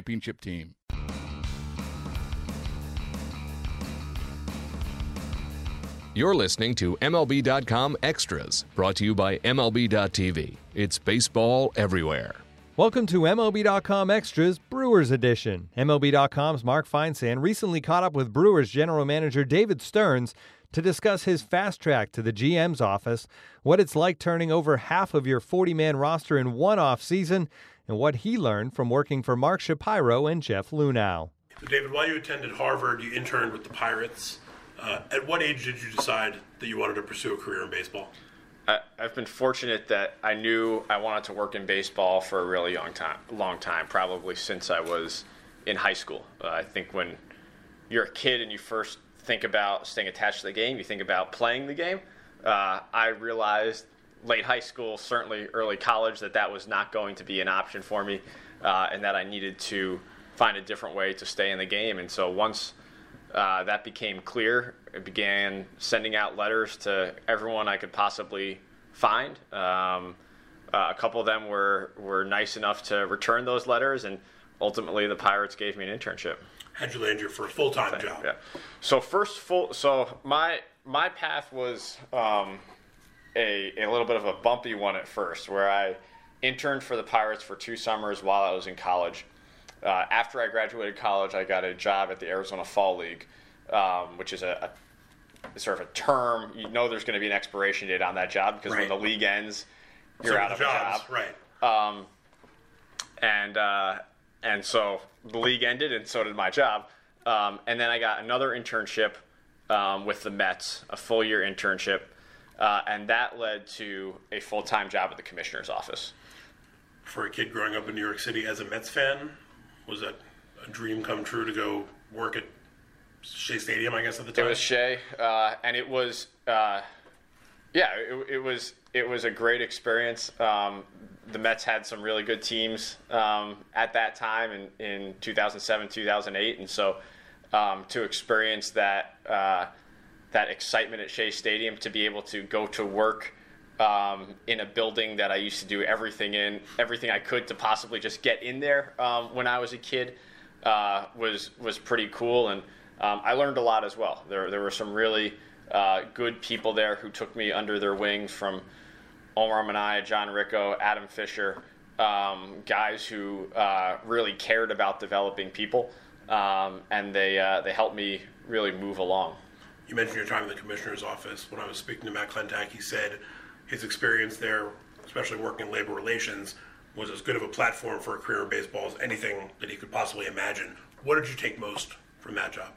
championship team. You're listening to MLB.com Extras, brought to you by MLB.tv. It's baseball everywhere. Welcome to MLB.com Extras Brewers Edition. MLB.com's Mark Feinsand recently caught up with Brewers general manager David Stearns to discuss his fast track to the GM's office, what it's like turning over half of your 40 man roster in one off season, and what he learned from working for Mark Shapiro and Jeff Luhnow. So David, while you attended Harvard, you interned with the Pirates. Uh, at what age did you decide that you wanted to pursue a career in baseball? I, I've been fortunate that I knew I wanted to work in baseball for a really long time, long time, probably since I was in high school. Uh, I think when you're a kid and you first think about staying attached to the game, you think about playing the game. Uh, I realized late high school, certainly early college, that that was not going to be an option for me, uh, and that I needed to find a different way to stay in the game. And so once uh, that became clear, I began sending out letters to everyone I could possibly find. Um, uh, a couple of them were, were nice enough to return those letters, and ultimately the Pirates gave me an internship. How'd you land your first full time job? Yeah. So first full. So my my path was um, a a little bit of a bumpy one at first, where I interned for the Pirates for two summers while I was in college. Uh, after I graduated college, I got a job at the Arizona Fall League, um, which is a, a, sort of a term. You know, there's going to be an expiration date on that job because Right. when the league ends, you're out of jobs, a job Right. um, and uh, and so the league ended, and so did my job. Um, and then I got another internship um, with the Mets, a full year internship, uh, and that led to a full time job at the commissioner's office. For a kid growing up in New York City as a Mets fan, was that a dream come true to go work at Shea Stadium? I guess at the time It was Shea, uh, and it was, uh, yeah, it, it was it was a great experience. Um, the Mets had some really good teams um, at that time in, in 2007, 2008, and so um, to experience that uh, that excitement at Shea Stadium, to be able to go to work um, in a building that I used to do everything in, everything I could to possibly just get in there um, when I was a kid, uh, was was pretty cool, and um, I learned a lot as well. There there were some really uh, good people there who took me under their wings from Omar Minaya, John Ricco, Adam Fisher, um, guys who uh, really cared about developing people, um, and they uh, they helped me really move along. You mentioned your time in the commissioner's office. When I was speaking to Matt Klentak, he said his experience there, especially working in labor relations, was as good of a platform for a career in baseball as anything that he could possibly imagine. What did you take most from that job?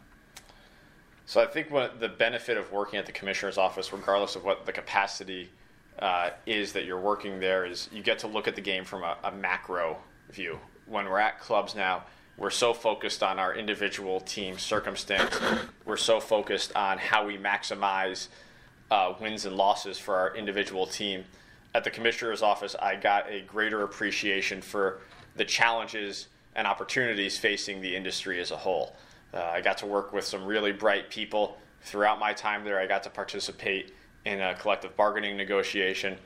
So I think what the benefit of working at the commissioner's office, regardless of what the capacity uh, is that you're working there, is you get to look at the game from a, a macro view. When we're at clubs now, we're so focused on our individual team circumstance. we're so focused on how we maximize uh, wins and losses for our individual team. At the commissioner's office, I got a greater appreciation for the challenges and opportunities facing the industry as a whole. Uh, I got to work with some really bright people throughout my time there. I got to participate in a collective bargaining negotiation,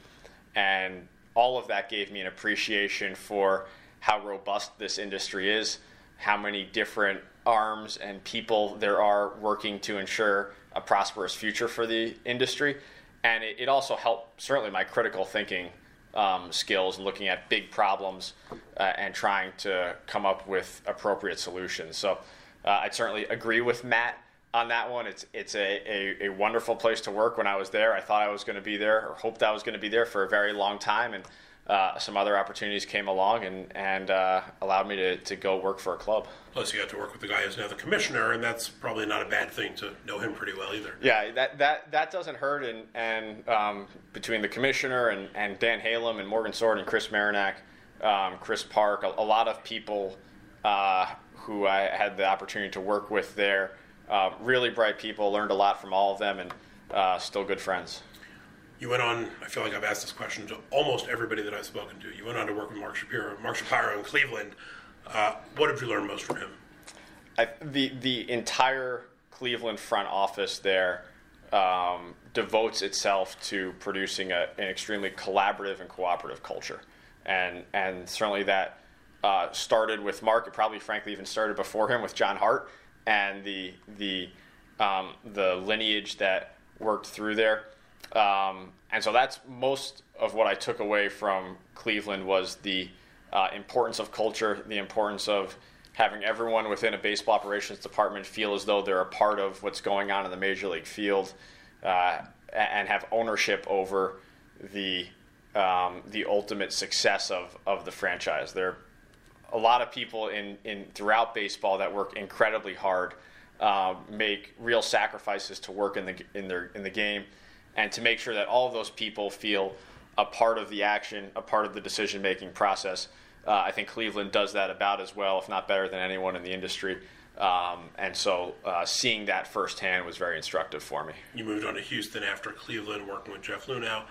and all of that gave me an appreciation for how robust this industry is, how many different arms and people there are working to ensure a prosperous future for the industry. And it, it also helped, certainly, my critical thinking um, skills and looking at big problems uh, and trying to come up with appropriate solutions. So uh, I'd certainly agree with Matt on that one. It's it's a, a, a, wonderful place to work. When I was there, I thought I was going to be there or hoped I was going to be there for a very long time, and uh, some other opportunities came along and and uh, allowed me to, to go work for a club. Plus, you got to work with the guy who's now the commissioner, and that's probably not a bad thing to know him pretty well either. Yeah, that that, that doesn't hurt. And and um, between the commissioner and, and Dan Halem and Morgan Sword and Chris Marinak, um, Chris Park, a, a, lot of people uh, who I had the opportunity to work with there. Uh, really bright people. Learned a lot from all of them, and uh, still good friends. You went on. I feel like I've asked this question to almost everybody that I've spoken to. You went on to work with Mark Shapiro, Mark Shapiro in Cleveland. Uh, what did you learn most from him? I, the the entire Cleveland front office there um, devotes itself to producing a, an extremely collaborative and cooperative culture, and and certainly that uh, started with Mark. It probably, frankly, even started before him with John Hart and the the um, the lineage that worked through there. Um, and so that's most of what I took away from Cleveland was the uh, importance of culture, the importance of having everyone within a baseball operations department feel as though they're a part of what's going on in the major league field, uh, and have ownership over the um, the ultimate success of, of the franchise. There are a lot of people in, in throughout baseball that work incredibly hard, uh, make real sacrifices to work in the in their in the game and to make sure that all of those people feel a part of the action, a part of the decision making process. Uh, I think Cleveland does that about as well, if not better than anyone in the industry. Um, and so uh, seeing that firsthand was very instructive for me. You moved on to Houston after Cleveland, working with Jeff Luhnow.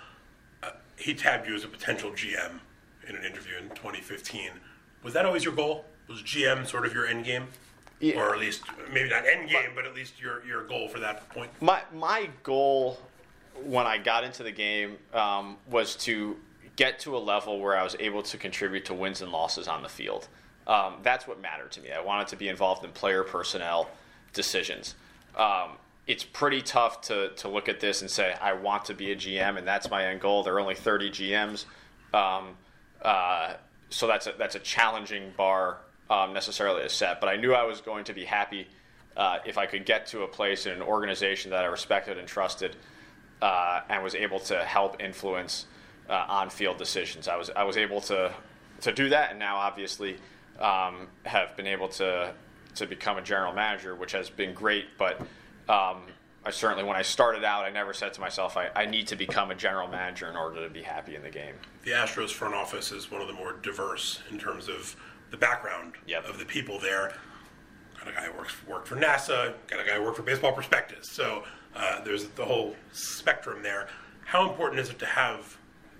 Uh, he tabbed you as a potential GM in an interview in 2015. Was that always your goal? Was GM sort of your end game? Yeah. Or at least, maybe not end game, but at least your, your goal for that point? My, my goal when I got into the game um, was to get to a level where I was able to contribute to wins and losses on the field. Um, that's what mattered to me. I wanted to be involved in player personnel decisions. Um, it's pretty tough to, to look at this and say, I want to be a GM, and that's my end goal. There are only 30 GMs. Um, uh, so that's a, that's a challenging bar um, necessarily to set. But I knew I was going to be happy uh, if I could get to a place in an organization that I respected and trusted uh, and was able to help influence uh, on-field decisions. I was I was able to to do that, and now obviously um, have been able to to become a general manager, which has been great. But um, I certainly, when I started out, I never said to myself, I, I need to become a general manager in order to be happy in the game. The Astros front office is one of the more diverse in terms of the background yep. of the people there. Got a guy who works worked for NASA. Got a guy who worked for Baseball Prospectus. So uh, there's the whole spectrum there. How important is it to have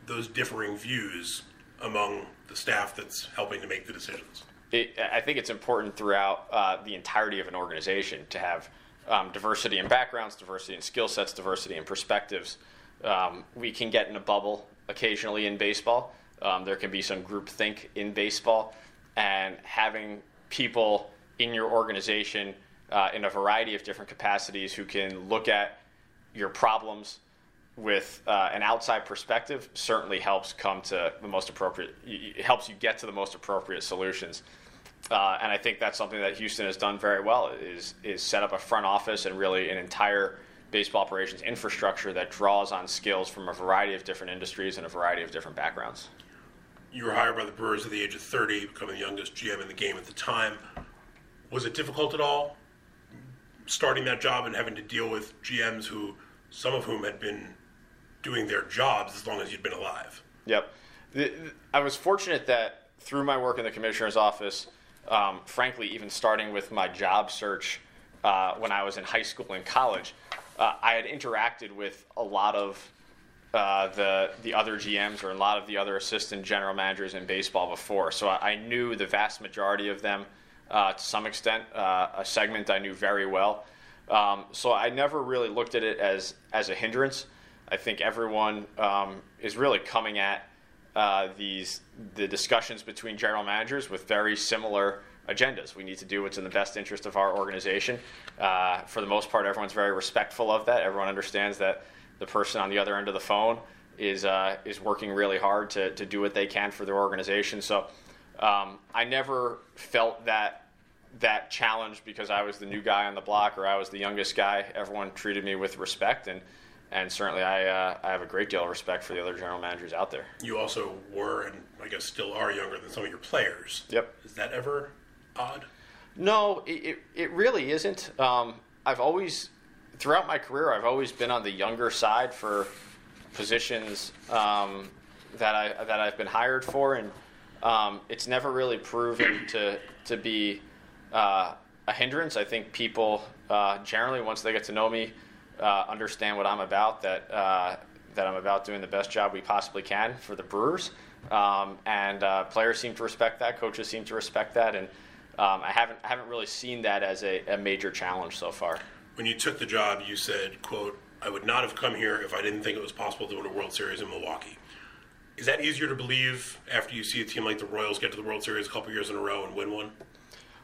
those differing views among the staff that's helping to make the decisions? It, I think it's important throughout uh, the entirety of an organization to have um, diversity in backgrounds, diversity in skill sets, diversity in perspectives. Um, we can get in a bubble occasionally in baseball. Um, there can be some groupthink in baseball, and having people in your organization uh, in a variety of different capacities who can look at your problems with uh, an outside perspective certainly helps come to the most appropriate helps you get to the most appropriate solutions uh, and I think that's something that Houston has done very well is is set up a front office and really an entire baseball operations infrastructure that draws on skills from a variety of different industries and a variety of different backgrounds. You were hired by the Brewers at the age of 30, becoming the youngest GM in the game at the time. Was it difficult at all starting that job and having to deal with GMs who, some of whom had been doing their jobs as long as you'd been alive. Yep. I was fortunate that through my work in the commissioner's office, um, frankly, even starting with my job search uh, when I was in high school and college, uh, I had interacted with a lot of uh, the the other GMs or a lot of the other assistant general managers in baseball before, so I, I knew the vast majority of them uh, to some extent, uh, a segment I knew very well. Um, so I never really looked at it as as a hindrance. I think everyone um, is really coming at uh, these the discussions between general managers with very similar agendas. We need to do what's in the best interest of our organization. Uh, for the most part, everyone's very respectful of that. Everyone understands that the person on the other end of the phone is uh, is working really hard to to do what they can for their organization. So um, I never felt that that challenge because I was the new guy on the block or I was the youngest guy. Everyone treated me with respect, and and certainly I uh, I have a great deal of respect for the other general managers out there. You also were, and I guess still are, younger than some of your players. Yep. Is that ever odd? No, it it, it really isn't. Um, I've always throughout my career I've always been on the younger side for positions um, that I that I've been hired for, and um, it's never really proven to to be uh, a hindrance. I think people uh, generally, once they get to know me, uh, understand what I'm about. That uh, that I'm about doing the best job we possibly can for the Brewers, um, and uh, players seem to respect that. Coaches seem to respect that, and um, I haven't I haven't really seen that as a, a major challenge so far. When you took the job, you said, "quote I would not have come here if I didn't think it was possible to win a World Series in Milwaukee." Is that easier to believe after you see a team like the Royals get to the World Series a couple years in a row and win one?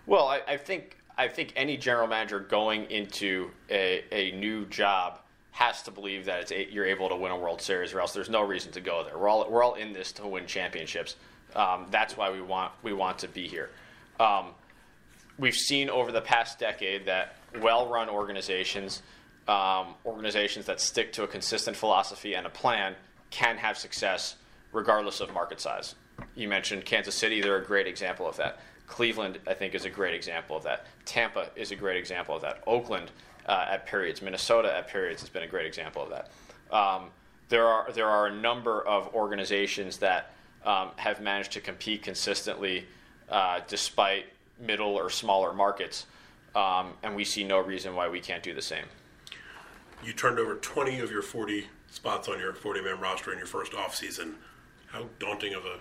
Well, I, I think I think any general manager going into a, a new job has to believe that it's a, you're able to win a World Series, or else there's no reason to go there. We're all we're all in this to win championships. Um, that's why we want we want to be here. Um, we've seen over the past decade that well-run organizations, um, organizations that stick to a consistent philosophy and a plan, can have success regardless of market size. You mentioned Kansas City; they're a great example of that. Cleveland, I think, is a great example of that. Tampa is a great example of that. Oakland, uh, at periods, Minnesota at periods has been a great example of that. Um, there are there are a number of organizations that um, have managed to compete consistently uh, despite middle or smaller markets, um, and we see no reason why we can't do the same. You turned over 20 of your 40 spots on your 40 man roster in your first offseason. How daunting of a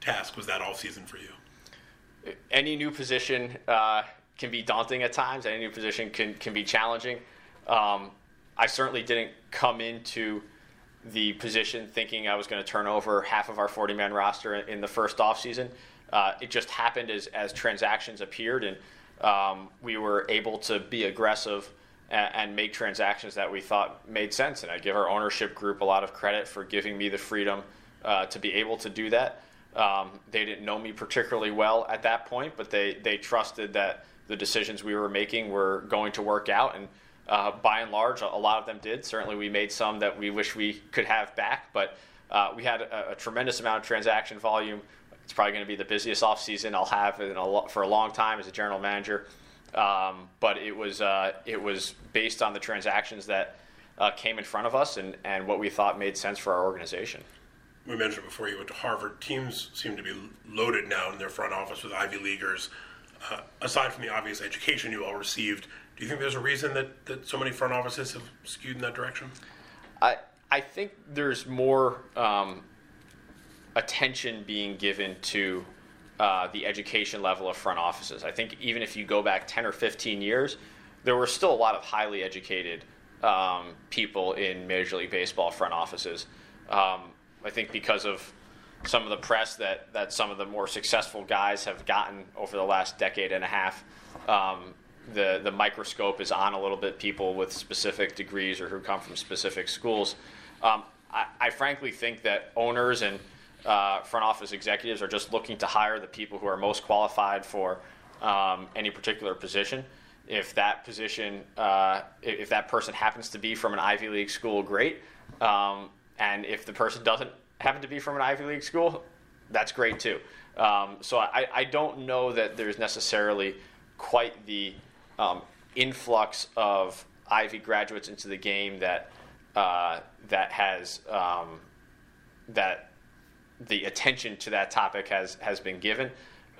task was that offseason for you? any new position uh, can be daunting at times. Any new position can can be challenging. Um, I certainly didn't come into the position thinking I was going to turn over half of our 40 man roster in the first offseason. Uh, it just happened as, as transactions appeared, and um, we were able to be aggressive and, and, make transactions that we thought made sense. And I give our ownership group a lot of credit for giving me the freedom uh, to be able to do that. Um, they didn't know me particularly well at that point, but they, they trusted that the decisions we were making were going to work out. And uh, by and large, a lot of them did. Certainly, we made some that we wish we could have back, but uh, we had a, a, tremendous amount of transaction volume. It's probably going to be the busiest offseason I'll have a, for a long time as a general manager. Um, but it was uh, it was based on the transactions that uh, came in front of us and, and what we thought made sense for our organization we mentioned before you went to Harvard, teams seem to be loaded now in their front office with Ivy Leaguers. Uh, aside from the obvious education you all received, do you think there's a reason that, that so many front offices have skewed in that direction? I, I think there's more um, attention being given to uh, the education level of front offices. I think even if you go back 10 or 15 years, there were still a lot of highly educated um, people in Major League Baseball front offices. Um, I think because of some of the press that, that some of the more successful guys have gotten over the last decade and a half, um, the, the microscope is on a little bit people with specific degrees or who come from specific schools. Um, I, I, frankly think that owners and uh, front office executives are just looking to hire the people who are most qualified for um, any particular position. If that position, uh, if that person happens to be from an Ivy League school, great. Um, and if the person doesn't happen to be from an Ivy League school, that's great too. Um, so I, I don't know that there's necessarily quite the um, influx of Ivy graduates into the game that uh, that has um, that the attention to that topic has has been given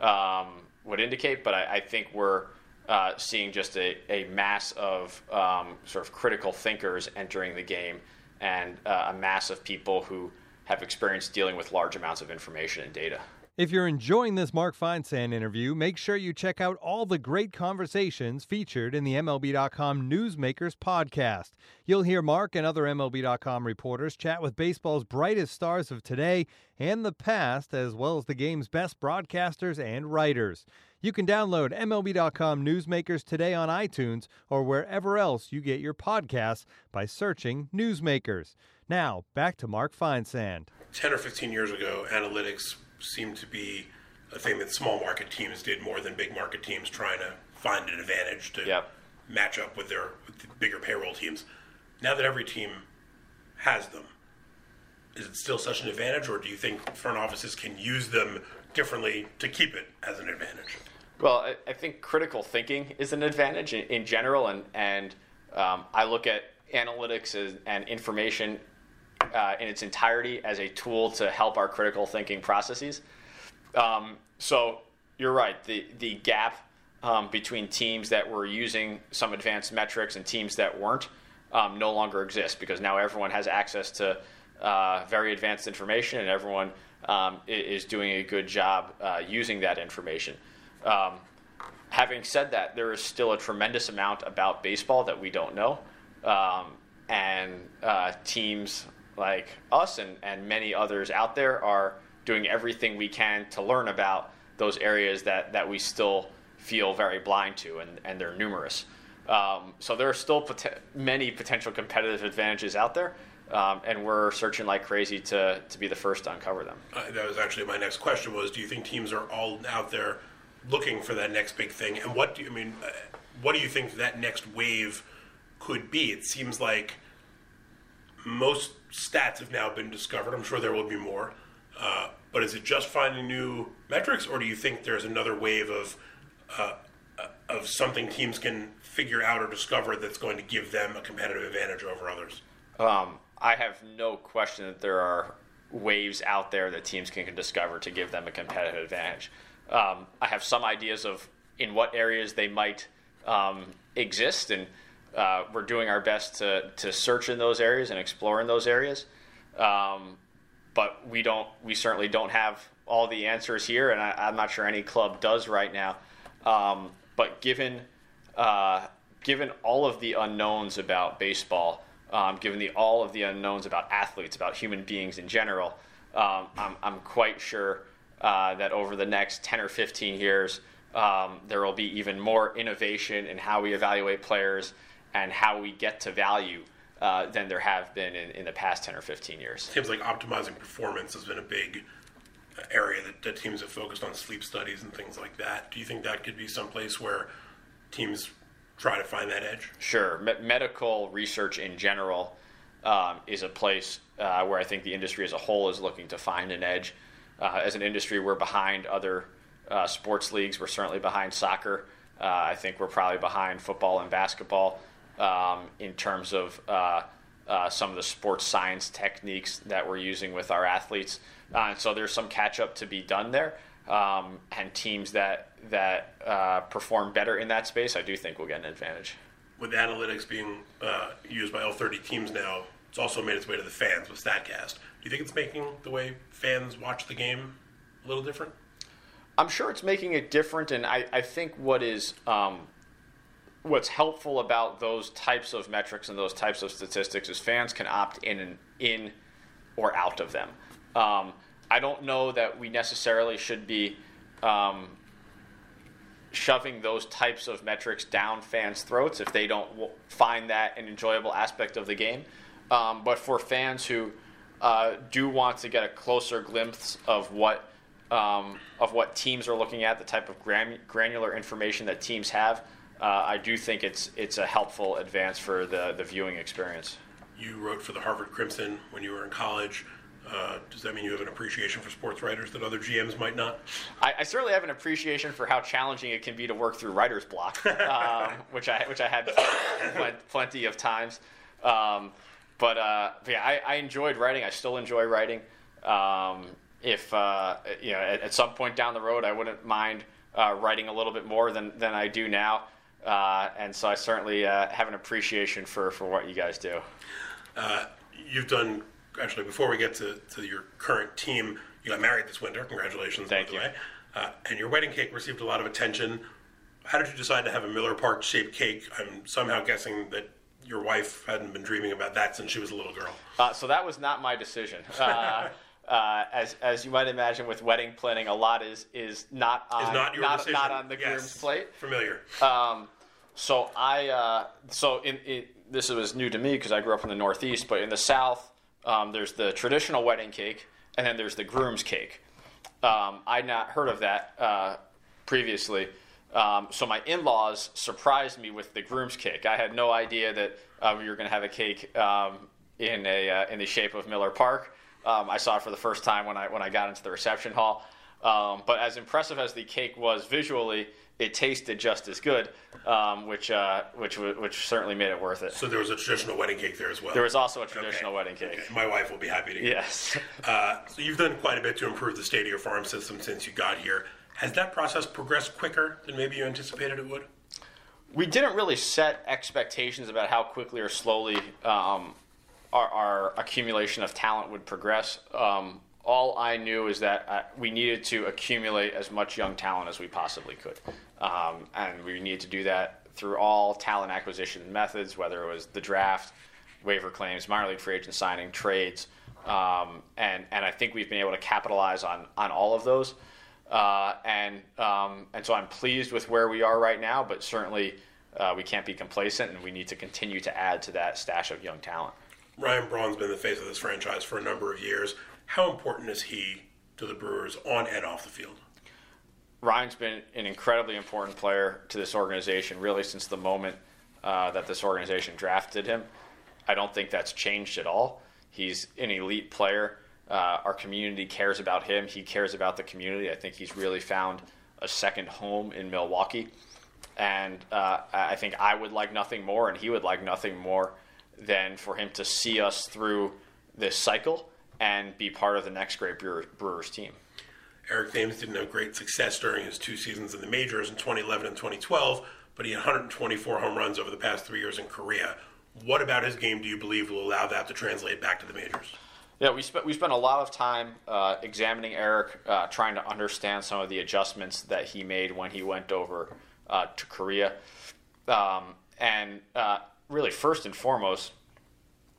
um, would indicate. But I, I think we're uh, seeing just a, a mass of um, sort of critical thinkers entering the game and uh, a mass of people who have experience dealing with large amounts of information and data. If you're enjoying this Mark Feinsand interview, make sure you check out all the great conversations featured in the MLB.com Newsmakers podcast. You'll hear Mark and other MLB.com reporters chat with baseball's brightest stars of today and the past, as well as the game's best broadcasters and writers. You can download MLB.com Newsmakers today on iTunes or wherever else you get your podcasts by searching Newsmakers. Now, back to Mark Feinsand. 10 or 15 years ago, analytics seemed to be a thing that small market teams did more than big market teams trying to find an advantage to Yep. match up with their with the bigger payroll teams. Now that every team has them, is it still such an advantage, or do you think front offices can use them differently to keep it as an advantage? Well, I, I think critical thinking is an advantage in, in general, and and um, I look at analytics as, and information uh, in its entirety as a tool to help our critical thinking processes. Um, so you're right. The the gap um, between teams that were using some advanced metrics and teams that weren't um, no longer exists because now everyone has access to uh, very advanced information and everyone um, is doing a good job uh, using that information. Um, having said that, there is still a tremendous amount about baseball that we don't know. Um, and uh, teams like us and, and many others out there are doing everything we can to learn about those areas that, that we still feel very blind to, and, and they're numerous. Um, so there are still pot- many potential competitive advantages out there, um, and we're searching like crazy to, to be the first to uncover them. Uh, that was actually my next question. Was do you think teams are all out there looking for that next big thing? And what do you I mean? Uh, what do you think that next wave could be? It seems like most stats have now been discovered. I'm sure there will be more. Uh, but is it just finding new metrics, or do you think there's another wave of uh, uh, of something teams can figure out or discover that's going to give them a competitive advantage over others? Um, I have no question that there are waves out there that teams can, can discover to give them a competitive advantage. Um, I have some ideas of in what areas they might um, exist, and uh, we're doing our best to, to search in those areas and explore in those areas. Um, but we don't, we certainly don't have all the answers here, and I, I'm not sure any club does right now. Um, but given uh, given all of the unknowns about baseball, um, given the all of the unknowns about athletes, about human beings in general, um, I'm, I'm quite sure uh, that over the next 10 or 15 years, um, there will be even more innovation in how we evaluate players and how we get to value uh, than there have been in, in the past 10 or 15 years. Seems like optimizing performance has been a big area that, that teams have focused on sleep studies and things like that. Do you think that could be someplace where teams try to find that edge? Sure. Me- medical research in general um, is a place uh, where I think the industry as a whole is looking to find an edge. Uh, as an industry, we're behind other uh, sports leagues. We're certainly behind soccer. Uh, I think we're probably behind football and basketball um, in terms of uh, uh, some of the sports science techniques that we're using with our athletes. And so there's some catch up to be done there. Um, and teams that that uh, perform better in that space, I do think will get an advantage. With analytics being uh, used by all 30 teams now, it's also made its way to the fans with StatCast. Do you think it's making the way fans watch the game a little different? I'm sure it's making it different, and I, I think what is um, what's helpful about those types of metrics and those types of statistics is fans can opt in and in or out of them. Um, I don't know that we necessarily should be um, shoving those types of metrics down fans' throats if they don't w- find that an enjoyable aspect of the game. Um, but for fans who uh, do want to get a closer glimpse of what um, of what teams are looking at, the type of gran- granular information that teams have, uh, I do think it's it's a helpful advance for the the viewing experience. You wrote for the Harvard Crimson when you were in college. Uh, does that mean you have an appreciation for sports writers that other GMs might not? I, I certainly have an appreciation for how challenging it can be to work through writer's block, um, which I which I had plenty of times. Um, but, uh, but yeah, I, I enjoyed writing. I still enjoy writing. Um, if uh, you know, at, at some point down the road, I wouldn't mind uh, writing a little bit more than than I do now. Uh, and so I certainly uh, have an appreciation for, for what you guys do. Uh, you've done actually before we get to, to your current team. You got married this winter. Congratulations, Thank by the you. way. Uh, and your wedding cake received a lot of attention. How did you decide to have a Miller Park shaped cake? I'm somehow guessing that your wife hadn't been dreaming about that since she was a little girl. Uh, so that was not my decision. Uh, uh, as, as you might imagine, with wedding planning, a lot is is not on Is not not, not on the Yes. groom's plate. Familiar. Um, so I uh, so in, in this was new to me because I grew up in the Northeast, but in the South, Um, there's the traditional wedding cake, and then there's the groom's cake. Um, I'd not heard of that uh, previously. Um, so my in-laws surprised me with the groom's cake. I had no idea that uh, we were going to have a cake um, in a uh, in the shape of Miller Park. Um, I saw it for the first time when I when I got into the reception hall. Um, but as impressive as the cake was visually, it tasted just as good, um, which uh, which which certainly made it worth it. So there was a traditional wedding cake there as well. There was also a traditional Okay. wedding cake. Okay. My wife will be happy to hear. Yes. Uh, so you've done quite a bit to improve the state of your farm system since you got here. Has that process progressed quicker than maybe you anticipated it would? we didn't really set expectations about how quickly or slowly um, our, our accumulation of talent would progress. Um, all I knew is that uh, we needed to accumulate as much young talent as we possibly could. Um, and we needed to do that through all talent acquisition methods, whether it was the draft, waiver claims, minor league free agent signing, trades. Um, and, and I think we've been able to capitalize on, on all of those. Uh, and um, and so I'm pleased with where we are right now, but certainly uh, we can't be complacent, and we need to continue to add to that stash of young talent. Ryan Braun's been the face of this franchise for a number of years. How important is he to the Brewers on and off the field? Ryan's been an incredibly important player to this organization, really since the moment uh, that this organization drafted him. I don't think that's changed at all. He's an elite player. Uh, our community cares about him. He cares about the community. I think he's really found a second home in Milwaukee. And uh, I think I would like nothing more, and he would like nothing more than for him to see us through this cycle and be part of the next great Brewer- Brewers team. Eric Thames didn't have great success during his two seasons in the majors in 2011 and 2012, but he had 124 home runs over the past three years in Korea. What about his game do you believe will allow that to translate back to the majors? Yeah, we spent we spent a lot of time uh, examining Eric, uh, trying to understand some of the adjustments that he made when he went over uh, to Korea, um, and uh, really first and foremost,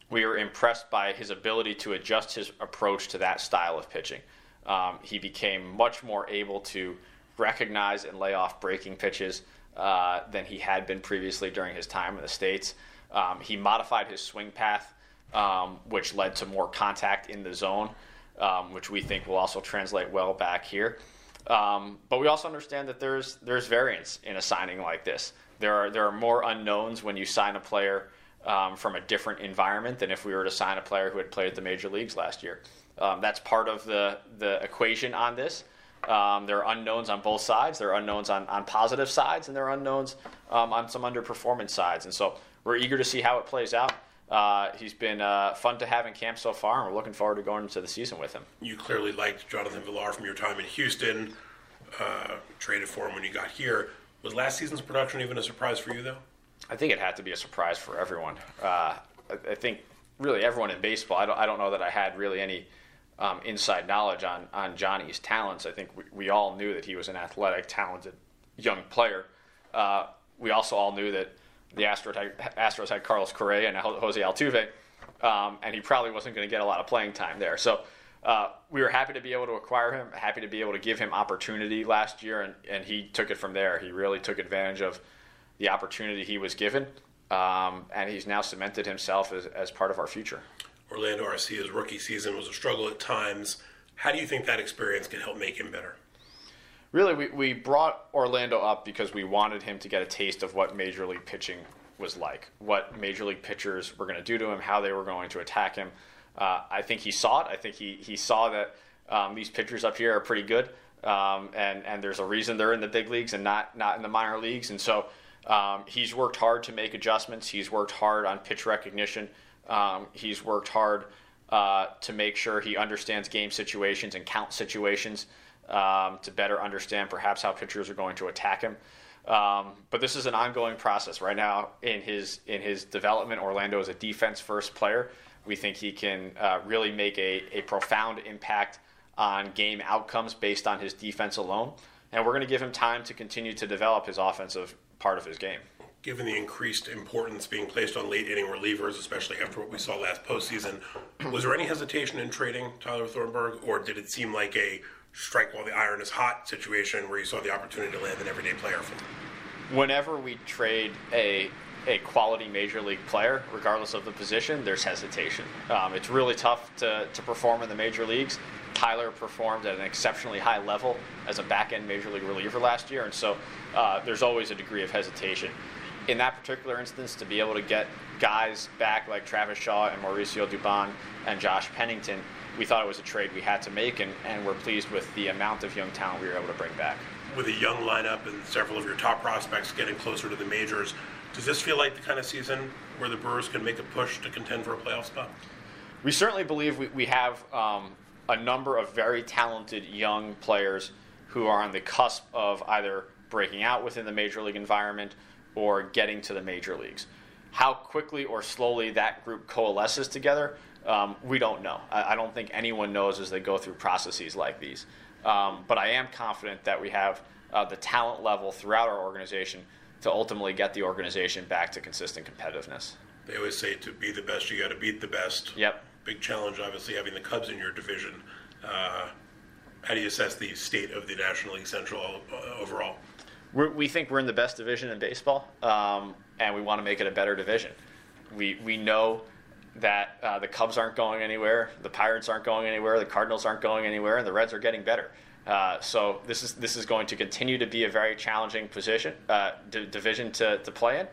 we were impressed by his ability to adjust his approach to that style of pitching. Um, he became much more able to recognize and lay off breaking pitches uh, than he had been previously during his time in the States. Um, he modified his swing path, um, which led to more contact in the zone, um, which we think will also translate well back here. Um, but we also understand that there's there's variance in a signing like this. There are there are more unknowns when you sign a player um, from a different environment than if we were to sign a player who had played at the major leagues last year. Um, that's part of the the equation on this. Um, there are unknowns on both sides. There are unknowns on, on positive sides, and there are unknowns um, on some underperformance sides. And so we're eager to see how it plays out. Uh, he's been uh, fun to have in camp so far, and we're looking forward to going into the season with him. You clearly liked Jonathan Villar from your time in Houston, uh, traded for him when you got here. Was last season's production even a surprise for you, though? I think it had to be a surprise for everyone. Uh, I, I think really everyone in baseball. I don't, I don't know that I had really any um, inside knowledge on, on Johnny's talents. I think we, we all knew that he was an athletic, talented young player. Uh, we also all knew that the Astros had, Astros had Carlos Correa and Jose Altuve, um, and he probably wasn't going to get a lot of playing time there. So uh, we were happy to be able to acquire him, happy to be able to give him opportunity last year, and, and he took it from there. He really took advantage of the opportunity he was given, um, and he's now cemented himself as, as part of our future. Orlando Arcia's rookie season was a struggle at times. How do you think that experience can help make him better? Really, we, we brought Orlando up because we wanted him to get a taste of what Major League pitching was like, what Major League pitchers were going to do to him, how they were going to attack him. Uh, I think he saw it. I think he, he saw that um, these pitchers up here are pretty good, um, and, and there's a reason they're in the big leagues and not, not in the minor leagues. And so um, he's worked hard to make adjustments. He's worked hard on pitch recognition. Um, he's worked hard uh, to make sure he understands game situations and count situations um, to better understand perhaps how pitchers are going to attack him. Um, but this is an ongoing process right now in his in his development. Orlando is a defense first player. We think he can uh, really make a, a profound impact on game outcomes based on his defense alone. And we're going to give him time to continue to develop his offensive part of his game. Given the increased importance being placed on late inning relievers, especially after what we saw last postseason, was there any hesitation in trading Tyler Thornburg, or did it seem like a strike while the iron is hot situation where you saw the opportunity to land an everyday player from him? whenever we trade a a quality major league player, regardless of the position, there's hesitation. Um, it's really tough to, to perform in the major leagues. Tyler performed at an exceptionally high level as a back end major league reliever last year, and so uh, there's always a degree of hesitation. In that particular instance, to be able to get guys back like Travis Shaw and Mauricio Dubon and Josh Pennington, we thought it was a trade we had to make, and, and we're pleased with the amount of young talent we were able to bring back. With a young lineup and several of your top prospects getting closer to the majors, does this feel like the kind of season where the Brewers can make a push to contend for a playoff spot? We certainly believe we, we have um, a number of very talented young players who are on the cusp of either breaking out within the major league environment or getting to the major leagues. How quickly or slowly that group coalesces together, um, we don't know. I, I, don't think anyone knows as they go through processes like these. Um, but I am confident that we have uh, the talent level throughout our organization to ultimately get the organization back to consistent competitiveness. They always say to be the best, you got to beat the best. Yep. Big challenge, obviously, having the Cubs in your division. Uh, how do you assess the state of the National League Central uh, overall? We're, we think we're in the best division in baseball, um, and we want to make it a better division. We we know that uh, the Cubs aren't going anywhere, the Pirates aren't going anywhere, the Cardinals aren't going anywhere, and the Reds are getting better. Uh, so this is this is going to continue to be a very challenging position uh, d- division to, to play in.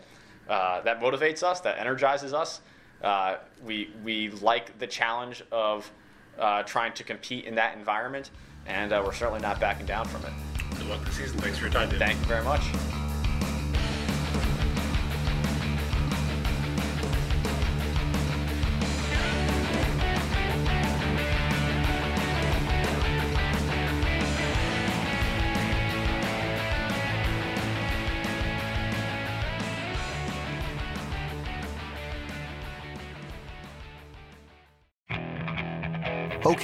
Uh, that motivates us, that energizes us. Uh, we we like the challenge of uh, trying to compete in that environment, and we're certainly not backing down from it. Good luck this season. Thanks for your time. Thank you very much.